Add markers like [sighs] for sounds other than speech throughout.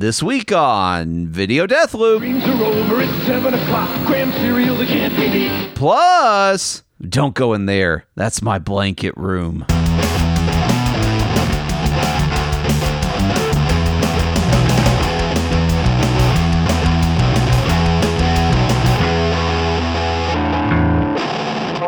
This week on Video Death Loop. Dreams are over at 7 o'clock. Graham cereal that can't be. Plus, don't go in there. That's my blanket room.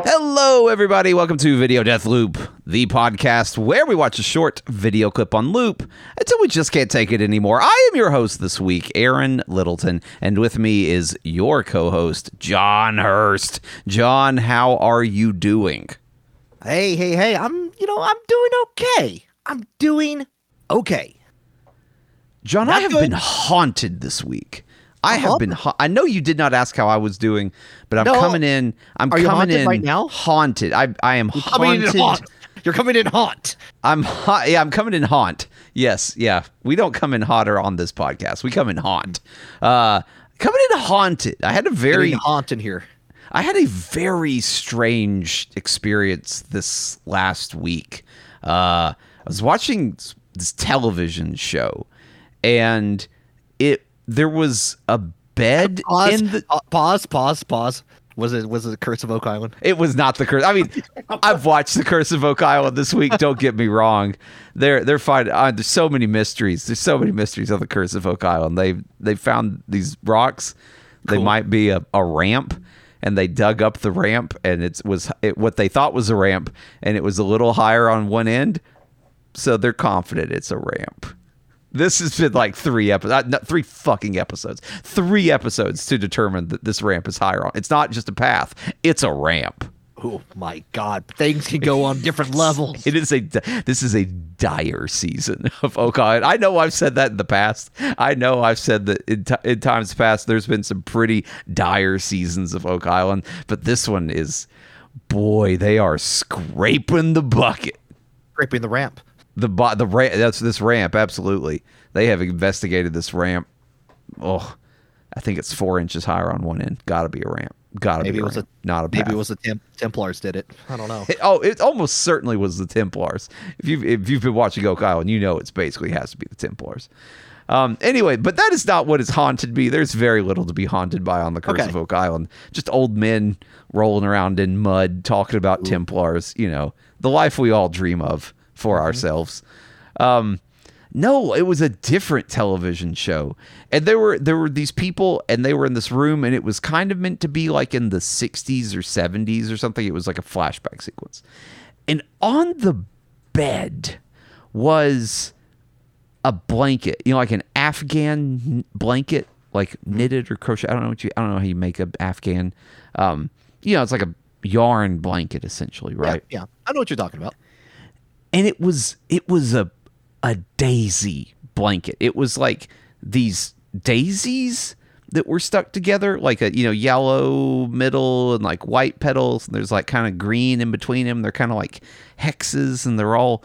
Hello, everybody. Welcome to Video Death Loop, the podcast where we watch a short video clip on loop until we just can't take it anymore. I am your host this week, Aaron Littleton, and with me is your co host, John Hurst. John, how are you doing? Hey, hey, hey, I'm, you know, I'm doing okay. I'm doing okay. John, I have good. been haunted this week. I have Uh-huh. been. Ha- I know you did not ask how I was doing, but I'm No. coming in. I'm Are coming in right now? Haunted. I I am haunted. You're coming in haunt. I'm hot. Yeah, I'm coming in haunt. Yes, yeah. We don't come in hotter on this podcast. We come in haunt. Uh, coming in haunted. I had a very, Getting haunt in here. I had a very strange experience this last week. Uh, I was watching this television show, and it there was a bed Pause, in the. pause, pause, pause. Was it was it the Curse of Oak Island? It was not the curse. I mean, [laughs] I've watched the Curse of Oak Island this week. Don't get me wrong. They're they're fine. Uh, there's so many mysteries. There's so many mysteries on the Curse of Oak Island. They they found these rocks. They Cool. might be a, a ramp, and they dug up the ramp, and it was it, what they thought was a ramp, and it was a little higher on one end. So they're confident it's a ramp. This has been like three episodes, uh, not three fucking episodes, three episodes to determine that this ramp is higher on. It's not just a path; it's a ramp. Oh my God, things can go on different [laughs] levels. It is a this is a dire season of Oak Island. I know I've said that in the past. I know I've said that in, t- in times past there's been some pretty dire seasons of Oak Island, but this one is boy, they are scraping the bucket. Scraping the ramp. The bo- the ra- that's this ramp absolutely. They have investigated this ramp. Oh, I think it's 4 inches higher on one end. Got to be a ramp. Got to be Maybe a it was ramp. a not a maybe path. it was the Temp- Templars did it. I don't know. It, [laughs] oh, it almost certainly was the Templars. If you've if you've been watching Oak Island, you know it's basically has to be the Templars. Um, anyway, but that is not what has haunted me. There's very little to be haunted by on the Curse Okay. of Oak Island. Just old men rolling around in mud, talking about Templars. You know, the life we all dream of for Mm-hmm. ourselves. Um, no, it was a different television show. And there were there were these people and they were in this room and it was kind of meant to be like in the 60s or 70s or something. It was like a flashback sequence. And on the bed was a blanket, you know, like an Afghan blanket, like knitted or crochet. I don't know what you I don't know how you make a Afghan um you know, it's like a yarn blanket essentially, right? Yeah, yeah, I know what you're talking about. And it was it was a a daisy blanket. It was like these daisies that were stuck together, like a you know yellow middle and like white petals. And there's like kind of green in between them. They're kind of like hexes, and they're all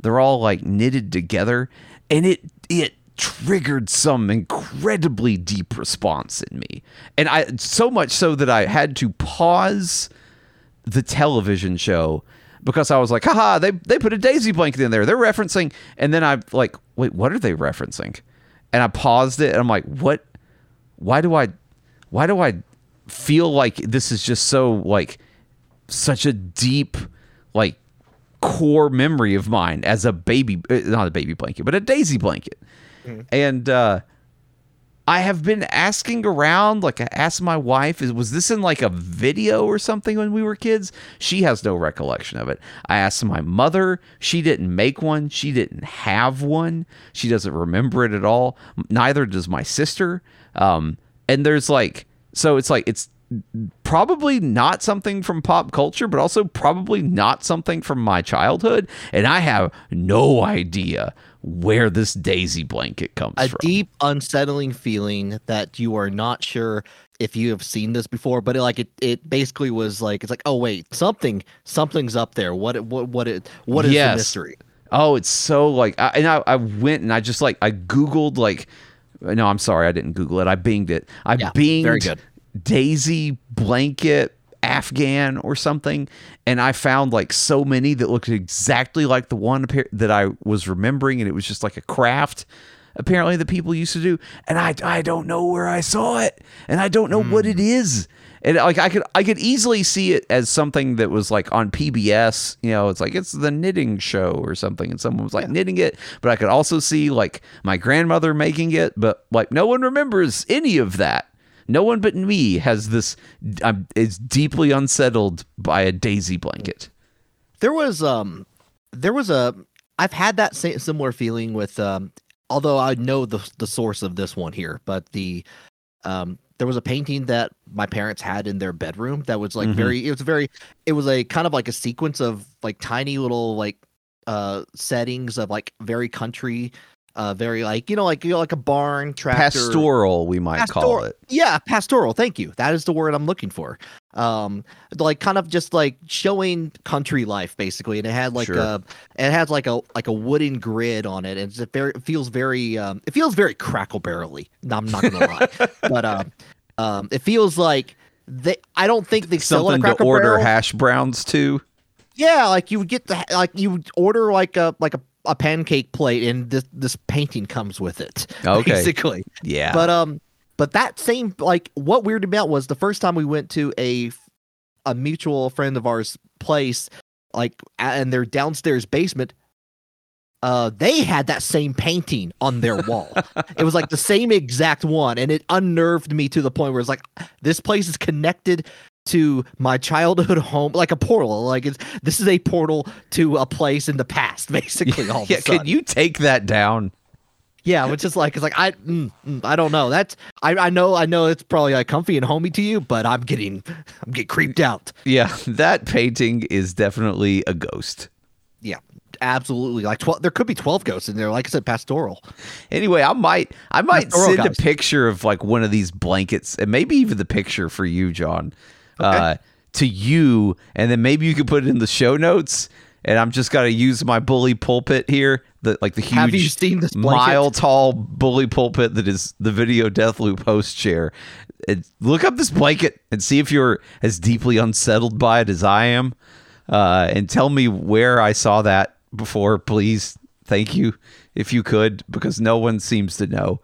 they're all like knitted together. And it it triggered some incredibly deep response in me, and I so much so that I had to pause the television show because I was like, haha, they they put a daisy blanket in there. They're referencing and then I'm like, wait, what are they referencing? And I paused it and I'm like, what why do I why do I feel like this is just so like such a deep like core memory of mine as a baby uh, not a baby blanket, but a daisy blanket. And uh I have been asking around, like I asked my wife, was this in like a video or something when we were kids? She has no recollection of it. I asked my mother, she didn't make one, she didn't have one, she doesn't remember it at all. Neither does my sister. Um, and there's like, so it's like it's probably not something from pop culture, but also probably not something from my childhood, and I have no idea where this daisy blanket comes a from. A deep unsettling feeling that you are not sure if you have seen this before but it, like it, it basically was like it's like oh wait something something's up there what it- what what it what is Yes. the mystery Oh, it's so like, I, and I, I went and I just like I googled like, no, I'm sorry, I didn't Google it. I binged it. I Yeah, binged very good. Daisy blanket Afghan or something, and I found like so many that looked exactly like the one that I was remembering, and it was just like a craft. apparently that people used to do, and I I don't know where I saw it, and I don't know what it hmm. is. And like I could I could easily see it as something that was like on PBS, you know, it's like it's the knitting show or something, and someone was like knitting it. But I could also see like my grandmother making it, but like no one remembers any of that. No one but me has this. I'm is deeply unsettled by a daisy blanket. There was um there was a I've had that sa- similar feeling with um although I know the the source of this one here, but the um there was a painting that my parents had in their bedroom that was like Mhm. very it was very it was a kind of like a sequence of like tiny little like uh settings of like very country uh very like you know like you know like a barn tractor Pastoral, we might call it. yeah pastoral thank you that is the word i'm looking for um like kind of just like showing country life basically and it had like Sure. a it has like a like a wooden grid on it and it's a very it feels very um it feels very Cracker Barrelly i'm not gonna lie [laughs] but um um it feels like they i don't think they sell it Something to order Barrel. hash browns to. Yeah, like you would get the like you would order like a like a, a pancake plate and this this painting comes with it. Okay. Basically. Yeah. But um but that same like what weirded me out was the first time we went to a a mutual friend of ours place like a- in their downstairs basement uh they had that same painting on their wall. [laughs] it was like the same exact one and it unnerved me to the point where it's like this place is connected to my childhood [laughs] home like a portal like it's this is a portal to a place in the past [laughs] basically all of yeah, a can you take that down? Yeah, which is like it's like I mm, mm, I don't know. That's I I know I know it's probably like comfy and homey to you, but I'm getting [laughs] I'm getting creeped out. Yeah, that painting is definitely a ghost. Yeah, absolutely. Like twelve, there could be twelve ghosts in there. Like I said, pastoral. Anyway, I might I might Pastoral send a ghost. picture of like one of these blankets and maybe even the picture for you, John. Uh to you and then maybe you could put it in the show notes and I'm just gonna use my bully pulpit here, the like the huge Have you seen this blanket? mile tall bully pulpit that is the video death loop host chair. And look up this blanket and see if you're as deeply unsettled by it as I am. Uh, and tell me where I saw that before, please. Thank you, if you could, because no one seems to know,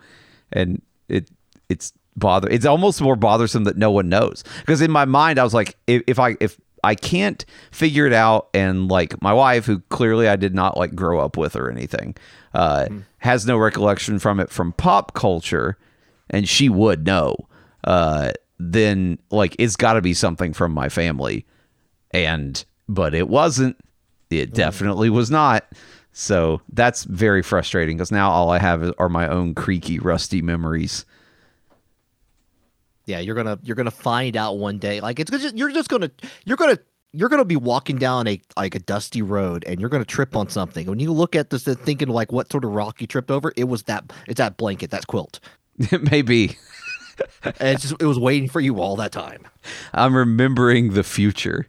and it it's bother. It's almost more bothersome that no one knows. Because in my mind, I was like, if, if I if I can't figure it out, and like my wife, who clearly I did not like grow up with or anything, uh, has no recollection from it from pop culture, and she would know. Uh, then like it's got to be something from my family, and but it wasn't. It definitely was not. So that's very frustrating because now all I have are my own creaky, rusty memories. Yeah, you're gonna you're gonna find out one day. Like it's just you're just gonna you're gonna you're gonna be walking down a like a dusty road and you're gonna trip on something. When you look at this and thinking like what sort of rock you tripped over, it was that it's that blanket, that quilt. [laughs] It may be. And it's just it was waiting for you all that time. I'm remembering the future.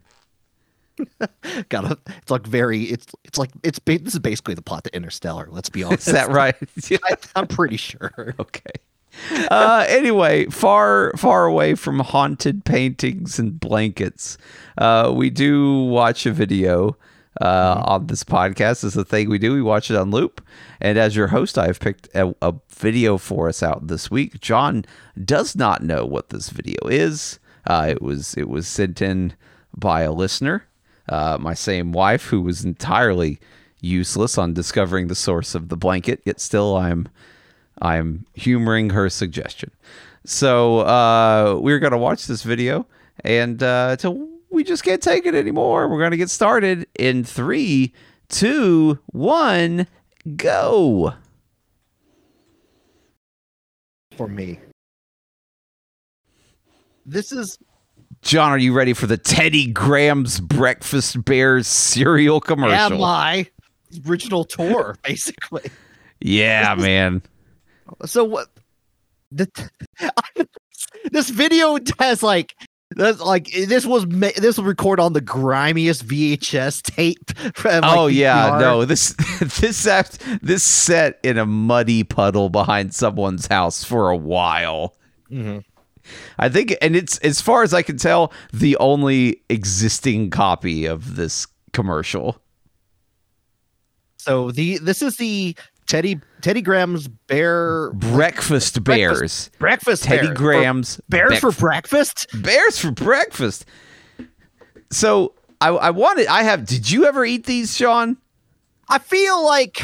[laughs] Got it's like very it's it's like it's this is basically the plot to Interstellar. Let's be honest. [laughs] Is that right? I, I'm pretty sure. okay. [laughs] Uh, anyway, far far away from haunted paintings and blankets, uh, we do watch a video uh, on this podcast. Is the thing we do. We watch it on loop, and as your host, I've picked a, a video for us out this week. John does not know what this video is. Uh, it was it was sent in by a listener, uh, my same wife, who was entirely useless on discovering the source of the blanket. Yet still, I'm I'm humoring her suggestion. So uh, we're gonna watch this video, and uh, until we just can't take it anymore, we're gonna get started in three, two, one, go. For me. This is John, are you ready for the Teddy Grahams Breakfast Bears cereal commercial? am I original tour, [laughs] basically. Yeah, man. So what? The, [laughs] this video has like that's like this was ma- this will record on the grimiest VHS tape. from, like, oh yeah, VCR. no. This [laughs] this act, this set in a muddy puddle behind someone's house for a while. Mhm. I think, and it's as far as I can tell, the only existing copy of this commercial. So the this is the Teddy Teddy Graham's bear breakfast bears. breakfast Teddy bears. Graham's For- bears for breakfast. bears for breakfast. So I, I wanted. I have. Did you ever eat these, John? I feel like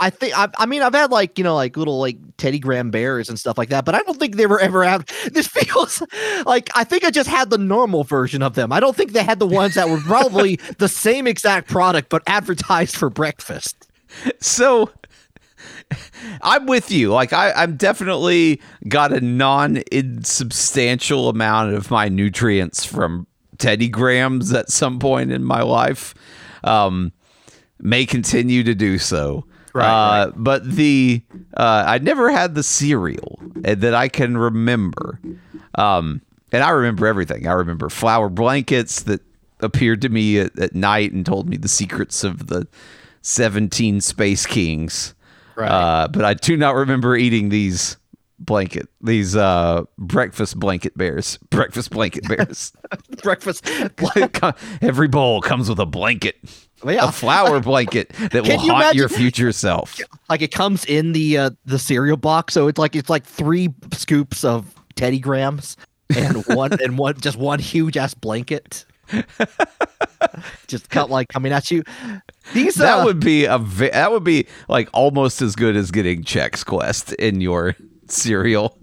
I think I, I mean I've had like you know like little like Teddy Graham bears and stuff like that, but I don't think they were ever out. [laughs] This feels like I think I just had the normal version of them. I don't think they had the ones that were probably [laughs] the same exact product but advertised for breakfast. So I'm with you. Like I, I'm definitely got a non-insubstantial amount of my nutrients from Teddy Grahams at some point in my life. Um, may continue to do so. Right, uh, But the uh, I never had the cereal uh, that I can remember. Um, and I remember everything. I remember flower blankets that appeared to me at, at night and told me the secrets of the 17 Space Kings. Right. Uh, but I do not remember eating these blanket, these uh, breakfast blanket bears. [laughs] Breakfast blanket bears. [laughs] breakfast. Blanket Every bowl comes with a blanket, Yeah. a flower [laughs] blanket that will you haunt your future self. like it comes in the uh, the cereal box, so it's like it's like three scoops of Teddy Grahams and one and one just one huge ass blanket. [laughs] just cut like coming at you. These That uh, would be a ve- that would be like almost as good as getting Chex Quest in your cereal.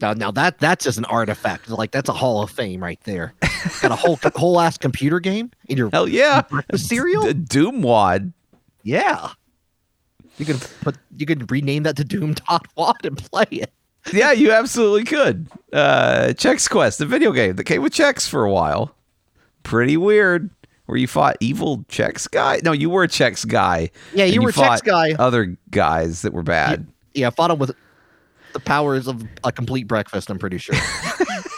now, now that that's just an artifact. Like that's a Hall of Fame right there. Got a whole [laughs] whole ass computer game in your Hell yeah, cereal. D- Doom Wad. yeah, you can put you can rename that to Doom Dot Wad and play it. Yeah, you absolutely could. Uh, Chex Quest, the video game that came with Chex for a while. Pretty weird. Where you fought evil Chex guy? No, you were a Chex guy. Yeah, and you were a Chex guy. Other guys that were bad. Yeah, I fought him with the powers of a complete breakfast. I'm pretty sure. [laughs]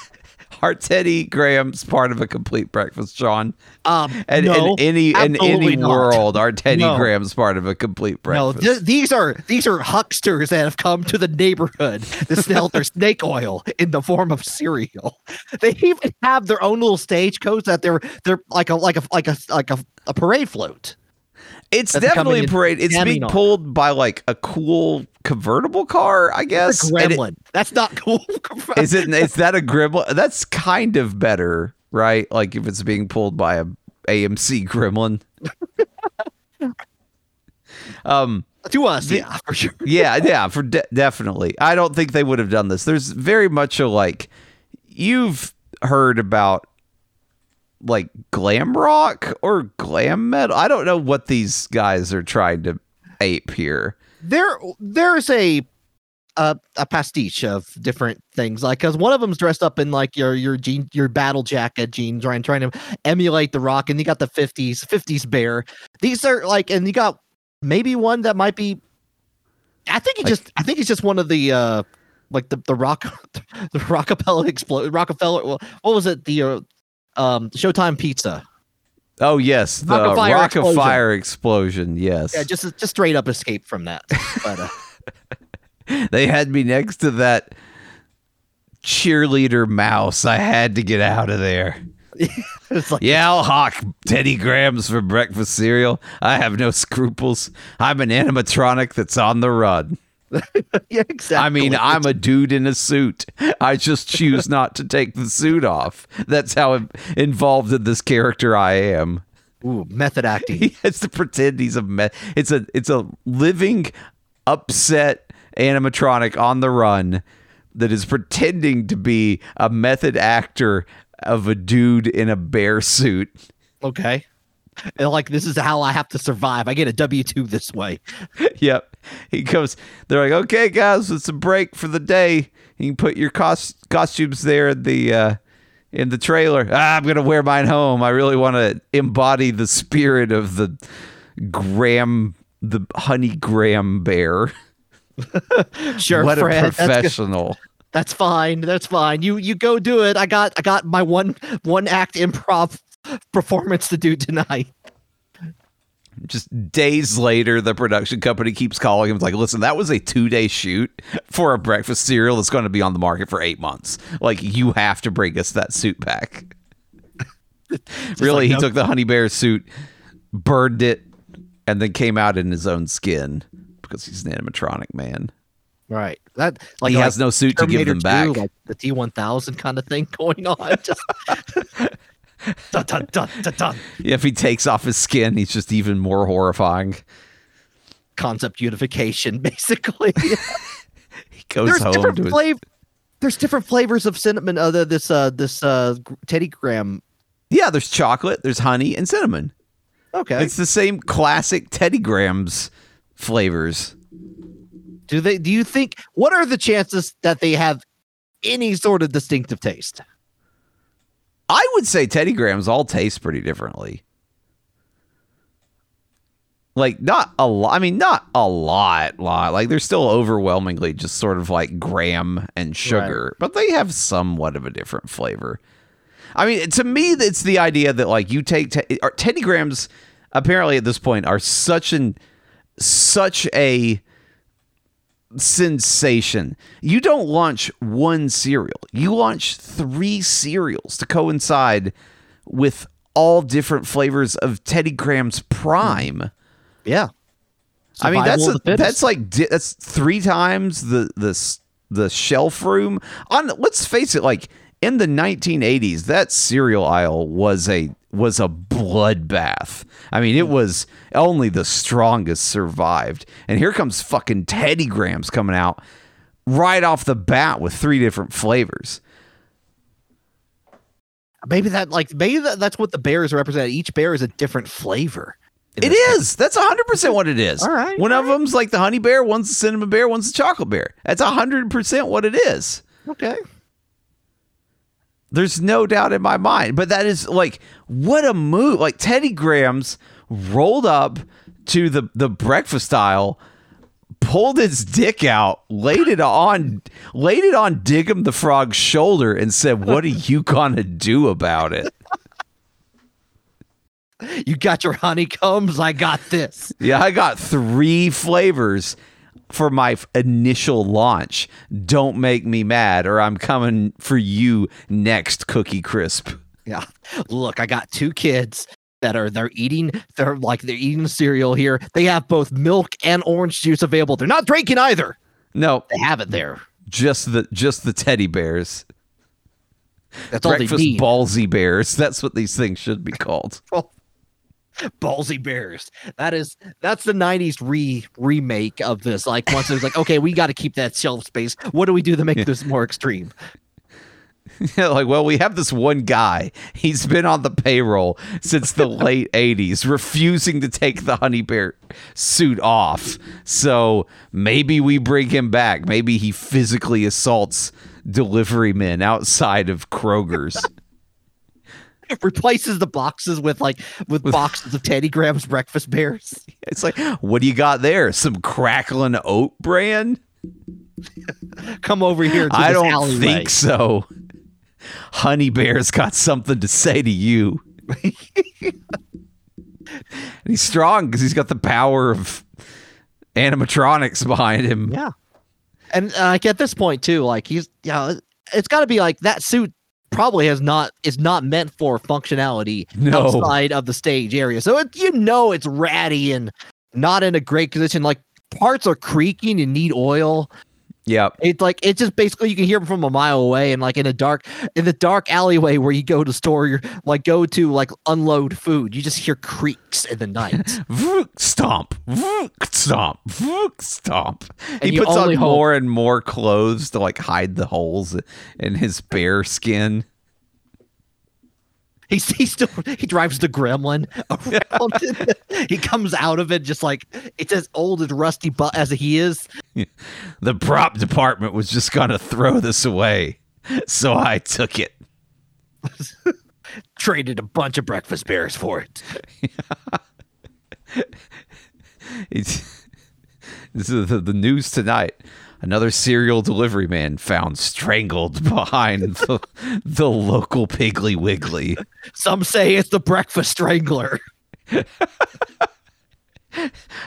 Are Teddy Graham's part of a complete breakfast, John? Um, And no, in any in any not. world, are Teddy No. Graham's part of a complete No, breakfast? th- these are these are hucksters that have come to the neighborhood to sell their [laughs] snake oil in the form of cereal. They even have their own little stagecoach that they're they're like a like a like a like a, a parade float. It's definitely a parade. It's jamming being on. pulled by like a cool convertible car, I guess. And it- gremlin. That's not [laughs] cool. is it? Is that a gremlin? That's kind of better, right? Like if it's being pulled by a AMC gremlin. [laughs] um. to us? Yeah, for sure. [laughs] Yeah. Yeah. For de- definitely. I don't think they would have done this. There's very much a like. You've heard about like glam rock or glam metal. I don't know what these guys are trying to ape here. There there's a a, a pastiche of different things like because one of them's dressed up in like your your jean your battle jacket jeans trying trying to emulate the rock and you got the 50s 50s bear. These are like and you got maybe one that might be i think he Like- just i think he's just one of the uh like the the rock [laughs] the rockefeller explode rockefeller what was it the uh, um showtime pizza Oh yes, the Rock-afire rock of explosion. fire explosion. Yes, yeah just just straight up escape from that but uh [laughs] they had me next to that cheerleader mouse. I had to get out of there. [laughs] like Yeah, I'll hawk Teddy Grahams for breakfast cereal. I have no scruples. I'm an animatronic that's on the run. [laughs] yeah exactly I mean, I'm a dude in a suit. I just choose not to take the suit off. That's how involved in this character I am. Ooh, method acting he has to pretend he's a me- it's a it's a living upset animatronic on the run that is pretending to be a method actor of a dude in a bear suit Okay. And like this is how I have to survive. I get a W two this way. [laughs] yep he goes they're like okay guys it's a break for the day you can put your cos- costumes there in the uh in the trailer ah, i'm gonna wear mine home i really want to embody the spirit of the graham the honey graham bear [laughs] Sure, what Fred. a professional that's fine. That's fine. You you go do it. I got I got my one one act improv [laughs] performance to do tonight. just days later the production company keeps calling him it's like listen that was a two-day shoot for a breakfast cereal that's going to be on the market for eight months like you have to bring us that suit back really like, he no- took the honey bear suit burned it and then came out in his own skin because he's an animatronic man. Right. That like he like has no suit to give Terminator them 2, back. like the T one thousand kind of thing [laughs] going on. Just [laughs] dun, dun, dun, dun, dun. if he takes off his skin, he's just even more horrifying. concept unification, [laughs] basically. He goes There's home different to his. There's different flavors of cinnamon. Other this uh this uh Teddy Graham. Yeah, there's chocolate, there's honey, and cinnamon. Okay. It's the same classic Teddy Grahams flavors. do they? Do you think? What are the chances that they have any sort of distinctive taste? I would say Teddy Grahams all taste pretty differently. Like not a lot. I mean, not a lot, lot. Like they're still overwhelmingly just sort of like graham and sugar, but they have somewhat of a different flavor. I mean, to me, it's the idea that like you take te- Teddy Grahams. Apparently, at this point, are such an such a sensation. You don't launch one cereal. You launch three cereals to coincide with all different flavors of Teddy Graham's prime. Yeah. I mean, that's a, of the fittest. that's like di- that's three times the the the shelf room. On let's face it, like in the 1980s, that cereal aisle was a was a bloodbath. I mean, it hmm. was only the strongest survived. And here comes fucking Teddy Grahams coming out right off the bat with three different flavors. maybe that like maybe that, that's what the bears represent. Each bear is a different flavor. It is. This. That's 100% what it is. All right, One all of them's like the honey bear, one's the cinnamon bear, one's the chocolate bear. That's 100% what it is. Okay. There's no doubt in my mind. But that is like what a move. Like Teddy Grahams rolled up to the the breakfast aisle, pulled his dick out, laid it on laid it on Dig'em the Frog's shoulder and said, "What are you going to do about it?" You got your honeycombs. I got this. Yeah, I got 3 flavors for my initial launch. Don't make me mad or I'm coming for you next, Cookie Crisp. Yeah. Look, I got two kids that are they're eating they're like they're eating cereal here. They have both milk and orange juice available. They're not drinking either. No, They have it there. just the just the teddy bears. That's all they need. ballsy bears. [laughs] That's what these things should be called. [laughs] Ballsy Bears. That is that's the '90s re remake of this. Like once it was like, okay, we got to keep that shelf space. What do we do to make this more extreme? [laughs] like, well, we have this one guy. He's been on the payroll since the [laughs] late '80s, refusing to take the honey bear suit off. So maybe we bring him back. Maybe he physically assaults delivery men outside of Kroger's. [laughs] Replaces the boxes with like with boxes of Teddy Grahams breakfast bears. [laughs] It's like, what do you got there? Some crackling oat bran? Come over here. To I don't alleyway. think so. Honey Bear's got something to say to you. [laughs] he's strong because he's got the power of animatronics behind him. Yeah. And uh, like at this point too, like he's yeah, it's got to be like that suit probably has not is not meant for functionality No. outside of the stage area. So it, you know it's ratty and not in a great condition. Like parts are creaking and need oil. Yep. It's like it's just basically you can hear them from a mile away and like in a dark in the dark alleyway where you go to store your like go to like unload food. You just hear creaks in the night. [laughs] Vrook, Stomp. Vrook, Stomp. Vrook, Stomp. And he puts on hope- more and more clothes to like hide the holes in his bear skin. He's he still he drives the gremlin around. [laughs] he comes out of it just like it's as old as rusty butt as he is. The prop department was just going to throw this away. So I took it. [laughs] Traded a bunch of breakfast bears for it. [laughs] It's, this is the, the news tonight. Another serial delivery man found strangled [laughs] behind the, the local Piggly Wiggly. Some say it's the breakfast strangler.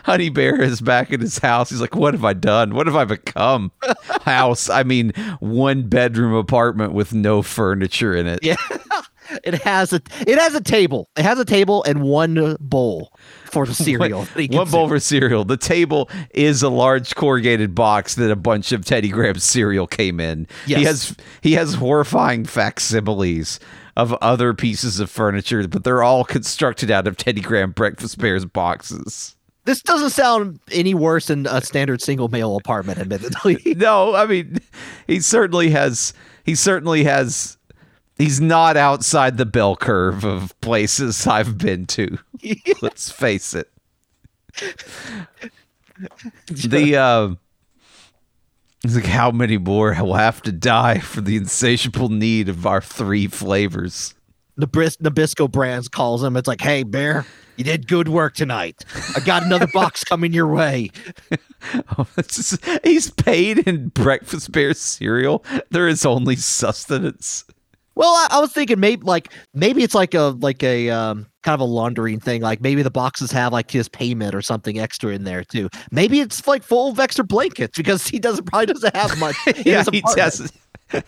Honey Bear is back in his house. He's like, What have I done? What have I become? house. I mean, one bedroom apartment with no furniture in it. Yeah. It has a it has a table. It has a table and one bowl for [laughs] the cereal. One consumes. bowl for cereal. The table is a large corrugated box that a bunch of Teddy Graham cereal came in. He has he has horrifying facsimiles of other pieces of furniture, but they're all constructed out of Teddy Graham breakfast bears boxes. This doesn't sound any worse than a standard single male apartment, admittedly. [laughs] No, I mean he certainly has he certainly has he's not outside the bell curve of places I've been to. [laughs] Let's face it. [laughs] the uh it's like how many more will have to die for the insatiable need of our three flavors. Nabis- Nabisco Brands calls him. It's like, hey, Bear, you did good work tonight. I got another box [laughs] coming your way. Oh, just- he's paid in breakfast bear cereal. There is only sustenance. Well, I, I was thinking maybe like maybe it's like a like a um, kind of a laundering thing. Like maybe the boxes have like his payment or something extra in there too. Maybe it's like full of extra blankets because he doesn't probably doesn't have much. [laughs] yeah, he has. [laughs]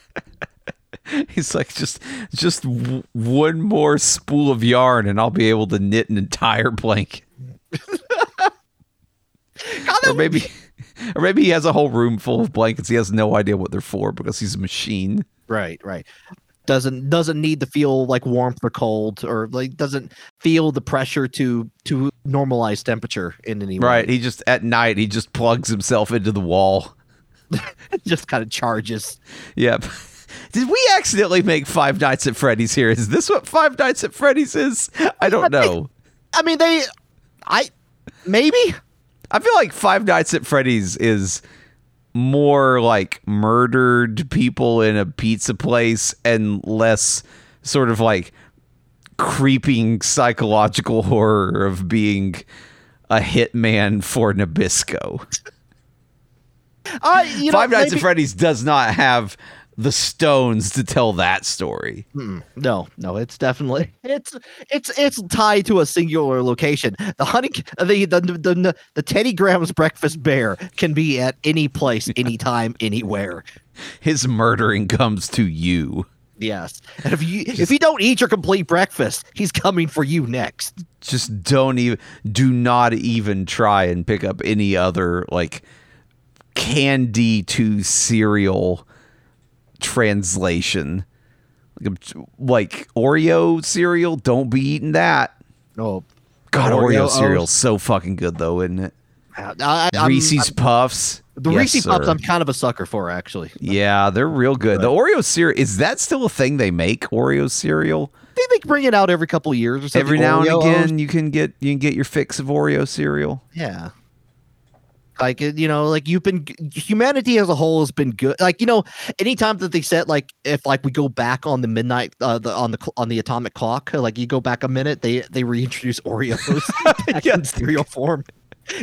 He's like just just w- one more spool of yarn, and I'll be able to knit an entire blanket. [laughs] God, Or maybe, or maybe he has a whole room full of blankets. He has no idea what they're for because he's a machine. Right, right. Doesn't doesn't need to feel like warmth or cold, or like doesn't feel the pressure to to normalize temperature in any way. Right. He just at night he just plugs himself into the wall. [laughs] Just kind of charges. Yep. Did we accidentally make Five Nights at Freddy's here? Is this what Five Nights at Freddy's is? I don't I think- know. I mean, they, I maybe. I feel like Five Nights at Freddy's is more like murdered people in a pizza place and less sort of like creeping psychological horror of being a hitman for Nabisco. Uh, you know, Five Nights maybe- at Freddy's does not have the stones to tell that story. Mm, no, no, it's definitely it's it's it's tied to a singular location. The honey, the the the, the, the Teddy Grahams breakfast bear can be at any place, [laughs] anytime, anywhere. His murdering comes to you. Yes, and if you if you don't eat your complete breakfast, he's coming for you next. just don't even do not even try and pick up any other like candy to cereal translation like, like oreo cereal don't be eating that Oh, god Oreo oreo, cereal's so fucking good though isn't it I, I, I'm- reese's puffs the Yes, Reese's Puffs. I'm kind of a sucker for actually. yeah they're real good the oreo cereal is that still a thing they make oreo cereal think they bring it out every couple of years or something. every now and again O's. you can get you can get your fix of oreo cereal Yeah. Like you know, like you've been humanity as a whole has been good. Like you know, anytime that they said like if like we go back on the midnight uh, the on the on the atomic clock, like you go back a minute, they they reintroduce Oreos [laughs] [laughs] in cereal form.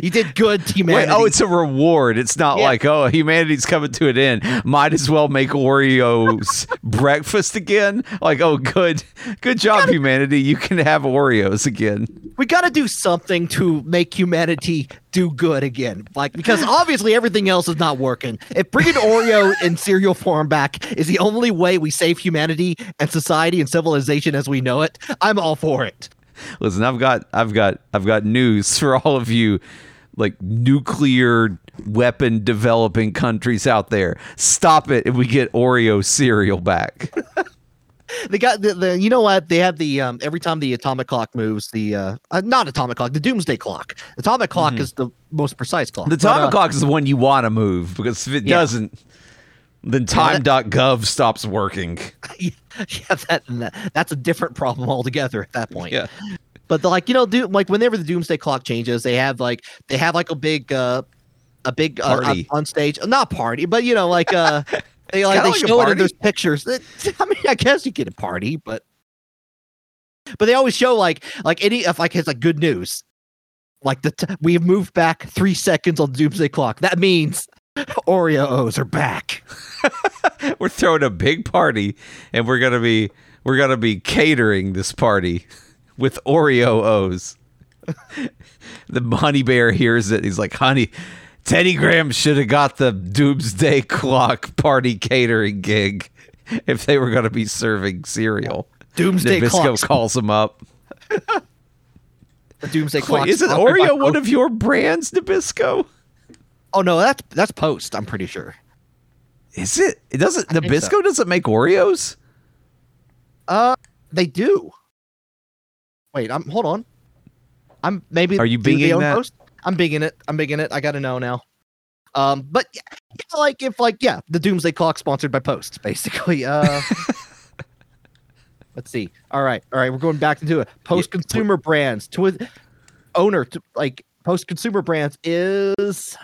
You did good, to Wait, oh, humanity. oh, it's a reward. It's not Yeah. like, oh, humanity's coming to an end. Might as well make Oreos [laughs] breakfast again. Like, oh, good, good job, humanity. You can have Oreos again. we got to do something to make humanity do good again. Like because obviously everything else is not working. If bringing Oreo [laughs] in cereal form back is the only way we save humanity and society and civilization as we know it, I'm all for it. [laughs] Listen, I've got, I've got, I've got news for all of you, like nuclear weapon developing countries out there. Stop it, if we get Oreo cereal back. [laughs] They got the, the you know what they have the um every time the atomic clock moves the uh, uh not atomic clock the doomsday clock atomic clock is the most precise clock The But, atomic uh, clock is the one you want to move because if it Yeah. doesn't, then time.gov stops working. [laughs] yeah that, that that's a different problem [laughs] altogether at that point Yeah. but the, like you know do like whenever the doomsday clock changes they have like they have like a big uh a big uh, Party. on stage not party but you know like uh [laughs] they like kinda they like show it there's pictures i mean i guess you get a party but but they always show like like any if like it's like good news like the t- we have moved back three seconds on the doomsday clock that means [laughs] oreos are back [laughs] we're throwing a big party and we're gonna be we're gonna be catering this party [laughs] with Oreo O's. the honey bear hears it. He's like, honey, Teddy Graham should have got the doomsday clock party catering gig if they were gonna be serving cereal. Doomsday Nabisco clock. calls him up. The Doomsday clock. Isn't sponsored by Oreo one of your brands, Nabisco? Oh no, that's that's Post. I'm pretty sure. Is it? It doesn't. Nabisco so. doesn't make Oreos. Uh, they do. Wait, I'm hold on. I'm maybe. Are you they that? Post? I'm bigging it. I'm bigging it. I gotta know now. Um, but yeah, yeah, like if like yeah, the Doomsday Clock sponsored by Post, basically. Uh, [laughs] let's see. All right, all right, we're going back into it. Post Consumer Brands to owner to like Post Consumer Brands is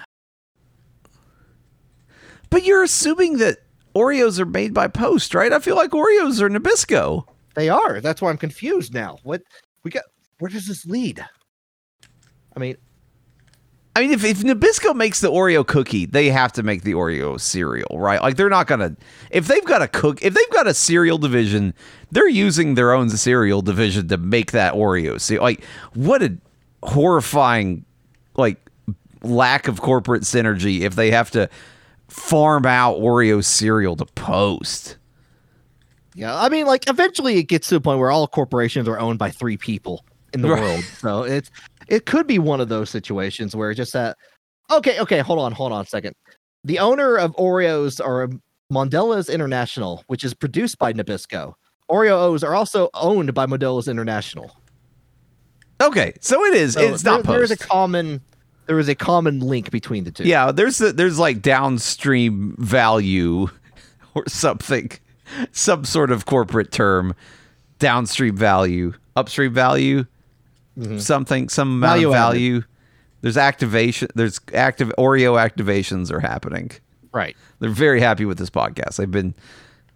But you're assuming that Oreos are made by Post, right? I feel like Oreos are Nabisco. they are. That's why I'm confused now. What we got? Where does this lead? I mean, I mean, if, if Nabisco makes the Oreo cookie, they have to make the Oreo cereal, right? Like they're not gonna if they've got a cook if they've got a cereal division, they're using their own cereal division to make that Oreo. See, like what a horrifying like lack of corporate synergy if they have to farm out Oreo cereal to Post. Yeah, I mean, like eventually it gets to a point where all corporations are owned by three people in the Right. world. So it's it could be one of those situations where just that. Okay, okay, hold on, hold on a second. The owner of Oreos are Mondelez International, which is produced by Nabisco. Oreos are also owned by Mondelez International. Okay, so it is. So it's not there- There is a common there is a common link between the two. Yeah, there's a, there's like downstream value [laughs] or something, some sort of corporate term. Downstream value, upstream value, mm-hmm. something, some amount Value of added. value. There's activation. There's active Oreo activations are happening. right. They're very happy with this podcast. They've been,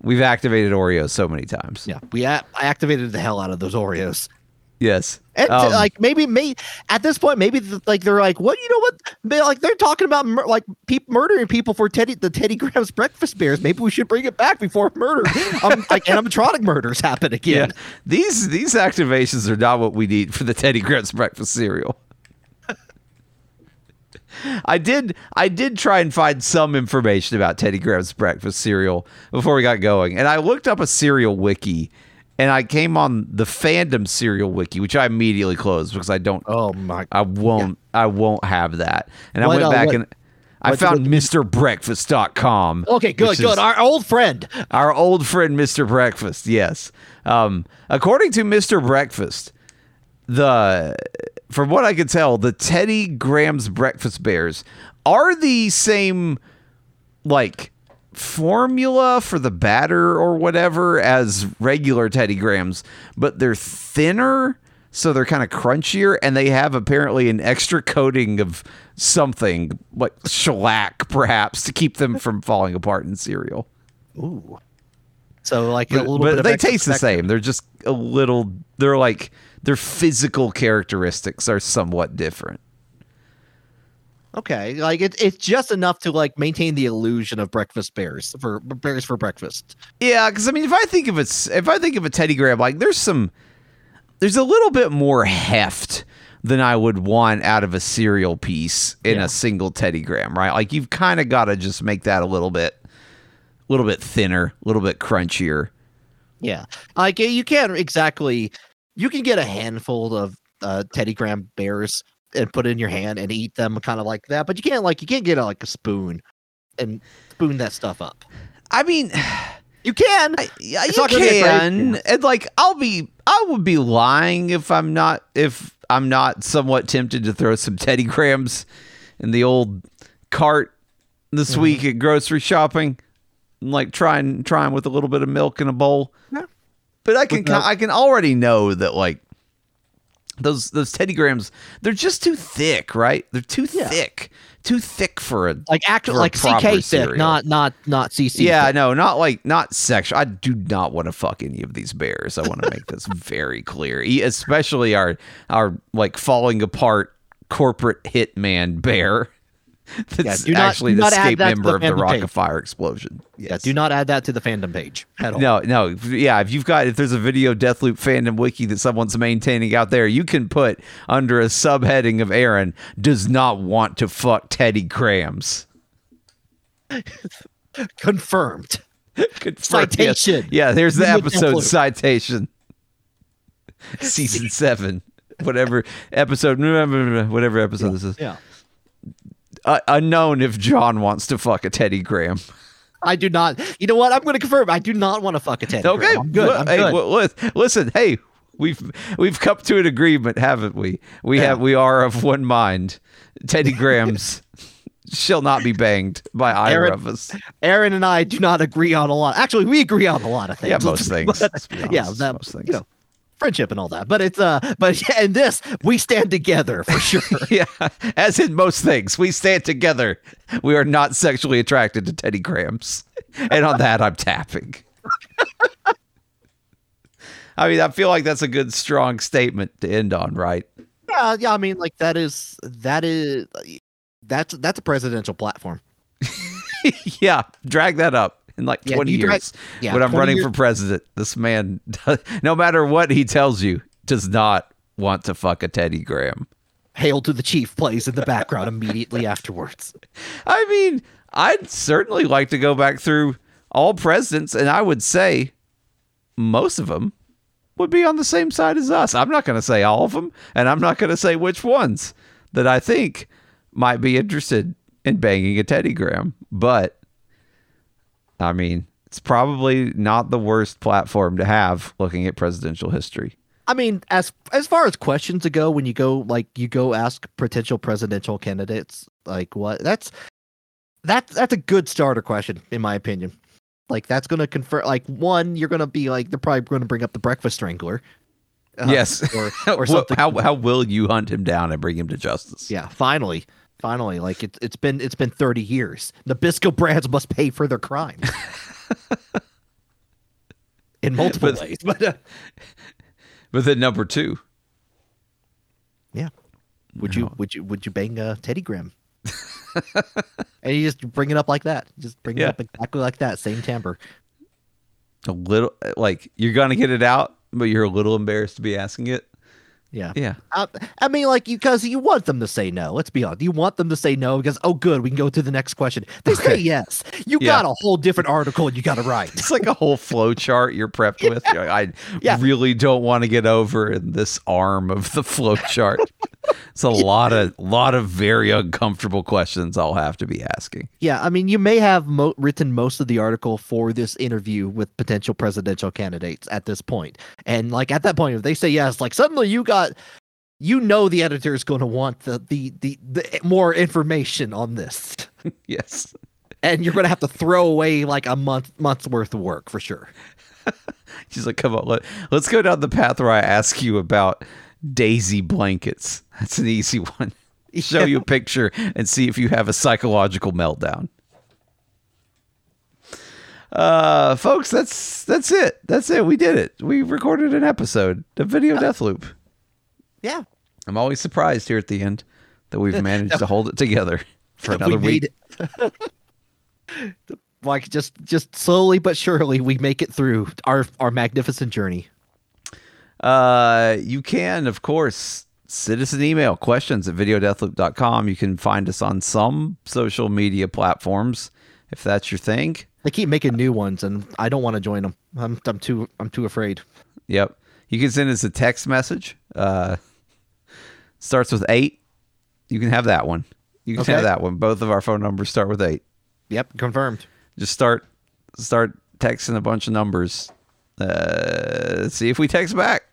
we've activated Oreos so many times. Yeah, we a- I activated the hell out of those Oreos. Yes. And Um, like maybe, may at this point, maybe like they're like, what you know what? They, like they're talking about mur- like peop murdering people for Teddy the Teddy [laughs] Grahams breakfast bears. Maybe we should bring it back before murder, um, [laughs] like animatronic murders happen yeah. again. These these activations are not what we need for the Teddy Grahams breakfast cereal. [laughs] I did I did try and find some information about Teddy Grahams breakfast cereal before we got going. And I looked up a cereal wiki and I came on the fandom cereal wiki, which I immediately closed because I don't Oh my! I won't I won't have that. And I What, went uh, back what- and I what- found MrBreakfast.com. Okay, good, good. Our old friend. our old friend Mr. Breakfast, yes. Um, according to Mr. Breakfast, the from what I can tell, the Teddy Grahams Breakfast Bears are the same like formula for the batter or whatever as regular Teddy Grahams, but they're thinner, so they're kind of crunchier, and they have apparently an extra coating of something like shellac, perhaps, to keep them from falling apart in cereal. Ooh. So like a little but bit. Of they taste the same. They're just a little. They're like their physical characteristics are somewhat different. Okay, like it, it's just enough to like maintain the illusion of breakfast bears for bears for breakfast. Yeah, because I mean, if I think of it, if I think of a Teddy Graham, like there's some, there's a little bit more heft than I would want out of a cereal piece in Yeah. a single Teddy Graham, right? Like you've kind of got to just make that a little bit, a little bit thinner, a little bit crunchier. Yeah, like you can't exactly. You can get a handful of uh, Teddy Graham bears and put it in your hand and eat them, kind of like that. But you can't like you can't get a, like a spoon and spoon that stuff up. I mean, [sighs] You can. I, yeah, It's you not gonna be a great- can, and like I'll be, I would be lying if I'm not, if I'm not somewhat tempted to throw some Teddy Grahams in the old cart this Mm-hmm. week at grocery shopping, and like trying, trying with a little bit of milk in a bowl. Yeah. But I can, I can already know that like those those Teddy Grahams, they're just too thick, right? They're too Yeah. thick, too thick for a like actual like CK thick, not not not CC. yeah, thick. no, not like not sexual. I do not want to fuck any of these bears. I want to make this [laughs] very clear, especially our our like falling apart corporate hitman bear. [laughs] That's not- actually not add escape member the of the Rock page. of Fire explosion. Yeah, Yes. do not add that to the fandom page at all. No, no, yeah. If you've got, if there's a video Deathloop fandom wiki that someone's maintaining out there, you can put under a subheading of Aaron does not want to fuck Teddy Grahams. [laughs] Confirmed. [laughs] Confirmed, yes. Citation. Yeah, there's the episode citation. season seven, whatever episode, whatever episode this is. Yeah. Uh, unknown if John wants to fuck a Teddy Graham. I do not. You know what? I'm going to confirm. I do not want to fuck a Teddy. Okay, Graham. I'm good. I'm hey, good. well, listen, listen, hey, we've we've come to an agreement, haven't we? We Yeah. have we are of one mind. Teddy Grahams [laughs] shall not be banged by either Aaron- of us. Aaron and I do not agree on a lot. Actually, we agree on a lot of things. Yeah, most [laughs] things. But- yeah, that, most things. you know, friendship and all that. But it's uh, but [laughs] yeah, in this, we stand together for sure. [laughs] yeah, as in most things, we stand together. We are not sexually attracted to Teddy Grahams, and on that, I'm tapping. [laughs] I mean, I feel like that's a good, strong statement to end on, right? yeah, yeah. I mean, like that is that is that's that's a presidential platform. yeah, drag that up in like Yeah, 20 you drag- years yeah, when I'm running years- for president. This man, no matter what he tells you, does not want to fuck a Teddy Graham. Hail to the chief plays in the background immediately afterwards. [laughs] I mean, I'd certainly like to go back through all presidents, and I would say most of them would be on the same side as us. I'm not going to say all of them, and I'm not going to say which ones that I think might be interested in banging a Teddy Graham. But I mean, it's probably not the worst platform to have looking at presidential history. I mean, as as far as questions go, when you go like you go ask potential presidential candidates, like what that's that's that's a good starter question in my opinion. Like that's gonna confer like one, you're gonna be like they're probably gonna bring up the breakfast strangler. uh, yes. or [laughs] or something. how, how will you hunt him down and bring him to justice? yeah, finally, finally, like it's it's been it's been thirty years. Nabisco brands must pay for their crimes [laughs] in multiple But- ways. [laughs] But uh, But then number two, Yeah. Would you would you would you bang uh, Teddy Graham? [laughs] and you just bring it up like that. Just bring Yeah. it up exactly like that. Same timbre. a little like you're gonna get it out, but you're a little embarrassed to be asking it. Yeah. Yeah. Uh, I mean, like you, because you want them to say no. Let's be honest. You want them to say no because oh, good, we can go to the next question. They say yes. You Yeah. got a whole different article you got to write. It's like a whole flow chart you're prepped with. You're like, I Yeah. really don't want to get over in this arm of the flow chart. it's a lot of lot of very uncomfortable questions I'll have to be asking. Yeah, I mean, you may have mo- written most of the article for this interview with potential presidential candidates at this point, and like at that point, if they say yes, like suddenly you got, you know, the editor is going to want the, the the the more information on this, [laughs] Yes. and you're going to have to throw away like a month month's worth of work for sure. [laughs] She's like, come on, let, let's go down the path where I ask you about daisy blankets. [laughs] That's an easy one. Show you a picture and see if you have a psychological meltdown. Uh, folks, that's that's it. That's it. We did it. We recorded an episode of Video Death Loop. Yeah, I'm always surprised here at the end that we've managed to hold it together [laughs] for another we week. [laughs] like just just slowly but surely, we make it through our our magnificent journey. Uh, you can, of course, citizen email, questions at videodeathloop.com. You can find us on some social media platforms if that's your thing. They keep making new ones, and I don't want to join them. I'm I'm too I'm too afraid. Yep. You can send us a text message. Uh, starts with eight. You can have that one. You can Okay. have that one. Both of our phone numbers start with eight. Yep, confirmed. Just start start texting a bunch of numbers. Uh, see if we text back.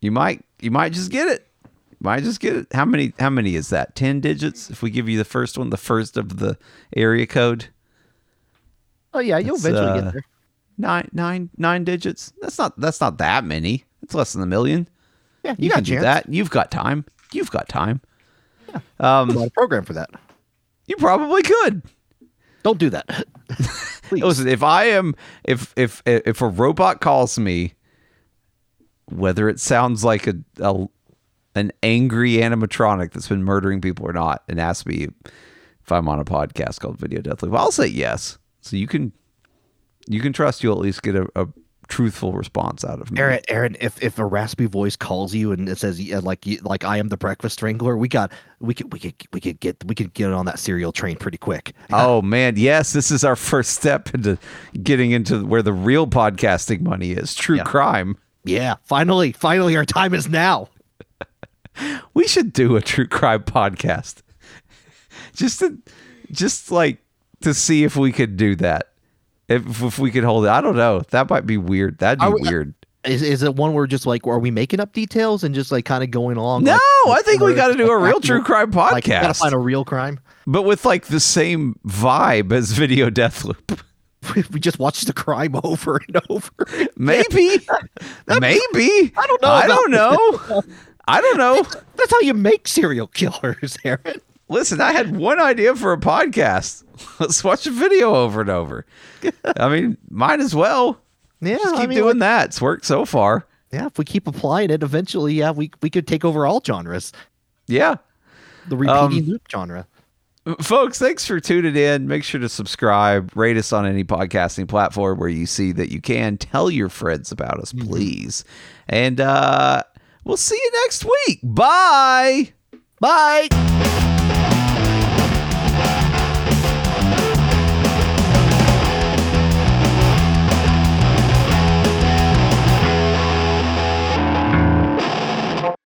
You might you might just get it. You might just get it. How many how many is that? Ten digits? If we give you the first one, the first of the area code. Oh yeah, you'll That's, eventually uh, get there. Nine nine nine digits. That's not that's not that many. It's less than a million. Yeah, You, got can do that. You've got time. You've got time. Um, a lot of program for that. You probably could. Don't do that. [laughs] Listen, if I am if if if a robot calls me, whether it sounds like a, a an angry animatronic that's been murdering people or not, and asks me if I'm on a podcast called Video Death Loop, I'll say yes. So you can you can trust you'll at least get a, a truthful response out of me. Aaron, Aaron, if, if a raspy voice calls you and it says yeah, like you- like I am the breakfast strangler, we got we could we could we could get we could get on that cereal train pretty quick. [laughs] Oh man, yes, this is our first step into getting into where the real podcasting money is. True Yeah. crime. Yeah, finally, finally, our time is now. [laughs] We should do a true crime podcast. [laughs] just to, just like to see if we could do that. If, if we could hold it. I don't know. That might be weird. That'd be we- uh, weird. Is, is it one where just like are we making up details and just like kind of going along? No, like, I think we got to do a real true crime Like, we gotta find a real crime. but with like the same vibe as Video Death Loop. [laughs] we just watch the crime over and over. Maybe, [laughs] maybe. I don't know I don't know. I don't know. That's how you make serial [laughs] killers, Aaron. Listen, I had one idea for a podcast. [laughs] Let's watch a video over and over. I mean, might as well. Yeah, Just keep I mean, doing like, that. It's worked so far. yeah. If we keep applying it, eventually, yeah, we we could take over all genres. Yeah. The repeating Um, loop genre. Folks, thanks for tuning in. Make sure to subscribe, rate us on any podcasting platform where you see that you can. Tell your friends about us, please. And uh, we'll see you next week. Bye. Bye.